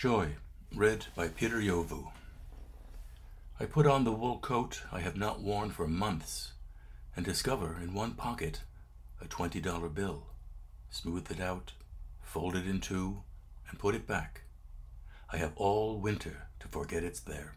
Joy, read by Peter Yovu. I put on the wool coat I have not worn for months and discover in one pocket a $20 bill. Smooth it out, fold it in two, and put it back. I have all winter to forget it's there.